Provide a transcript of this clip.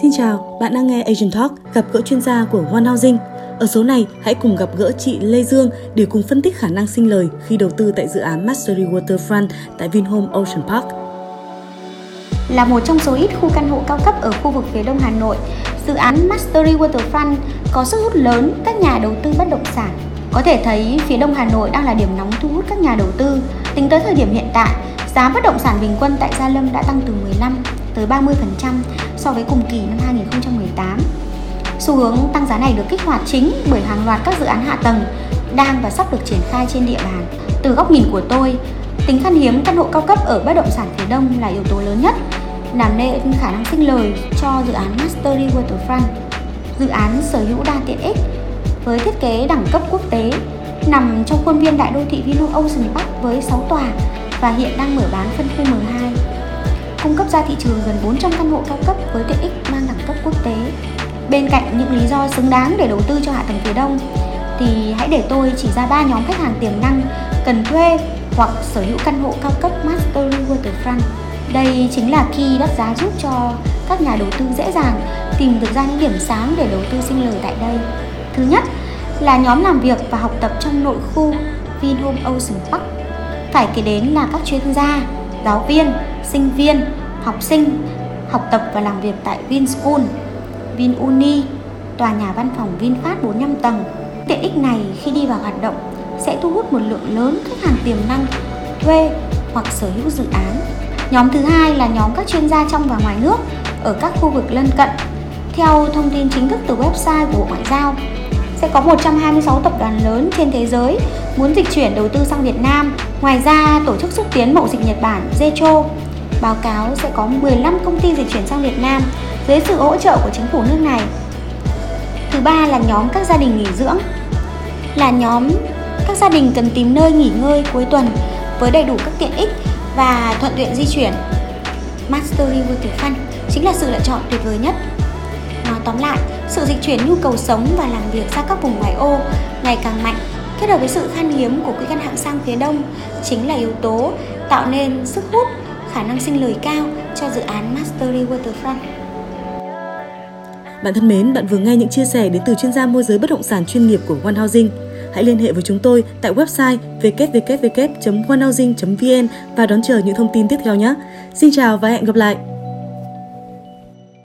Xin chào, bạn đang nghe Asian Talk, gặp gỡ chuyên gia của One Housing. Ở số này, hãy cùng gặp gỡ chị Lê Dương để cùng phân tích khả năng sinh lời khi đầu tư tại dự án Mastery Waterfront tại Vinhome Ocean Park. Là một trong số ít khu căn hộ cao cấp ở khu vực phía đông Hà Nội, dự án Mastery Waterfront có sức hút lớn các nhà đầu tư bất động sản. Có thể thấy phía đông Hà Nội đang là điểm nóng thu hút các nhà đầu tư. Tính tới thời điểm hiện tại, giá bất động sản bình quân tại Gia Lâm đã tăng từ 15 tới 30% so với cùng kỳ năm 2018. Xu hướng tăng giá này được kích hoạt chính bởi hàng loạt các dự án hạ tầng đang và sắp được triển khai trên địa bàn. Từ góc nhìn của tôi, tính khan hiếm căn hộ cao cấp ở bất động sản phía Đông là yếu tố lớn nhất, làm nên khả năng sinh lời cho dự án Mastery Waterfront. Dự án sở hữu đa tiện ích với thiết kế đẳng cấp quốc tế, nằm trong khuôn viên đại đô thị Vino Ocean Park với 6 tòa và hiện đang mở bán phân khu M2 cung cấp ra thị trường gần 400 căn hộ cao cấp với tiện ích mang đẳng cấp quốc tế. Bên cạnh những lý do xứng đáng để đầu tư cho hạ tầng phía Đông, thì hãy để tôi chỉ ra ba nhóm khách hàng tiềm năng cần thuê hoặc sở hữu căn hộ cao cấp Mastery Waterfront. Đây chính là key đắt giá giúp cho các nhà đầu tư dễ dàng tìm được ra những điểm sáng để đầu tư sinh lời tại đây. Thứ nhất là nhóm làm việc và học tập trong nội khu Vinhome Ocean Park. Phải kể đến là các chuyên gia, giáo viên, sinh viên, học sinh học tập và làm việc tại Vinschool, Vinuni, tòa nhà văn phòng VinFast 45 tầng. Tiện ích này khi đi vào hoạt động sẽ thu hút một lượng lớn khách hàng tiềm năng thuê hoặc sở hữu dự án. Nhóm thứ hai là nhóm các chuyên gia trong và ngoài nước ở các khu vực lân cận. Theo thông tin chính thức từ website của Bộ Ngoại giao, sẽ có 126 tập đoàn lớn trên thế giới muốn dịch chuyển đầu tư sang Việt Nam. Ngoài ra, tổ chức xúc tiến mậu dịch Nhật Bản Jetro báo cáo sẽ có 15 công ty dịch chuyển sang Việt Nam dưới sự hỗ trợ của chính phủ nước này. Thứ ba là nhóm các gia đình nghỉ dưỡng. Là nhóm các gia đình cần tìm nơi nghỉ ngơi cuối tuần với đầy đủ các tiện ích và thuận tiện di chuyển. Mastery Waterfront chính là sự lựa chọn tuyệt vời nhất. Nói tóm lại, sự dịch chuyển nhu cầu sống và làm việc ra các vùng ngoại ô ngày càng mạnh kết hợp với sự khan hiếm của quỹ căn hạng sang phía đông chính là yếu tố tạo nên sức hút khả năng sinh lời cao cho dự án Mastery Waterfront. Bạn thân mến, bạn vừa nghe những chia sẻ đến từ chuyên gia môi giới bất động sản chuyên nghiệp của One Housing. Hãy liên hệ với chúng tôi tại website www.onehousing.vn và đón chờ những thông tin tiếp theo nhé. Xin chào và hẹn gặp lại!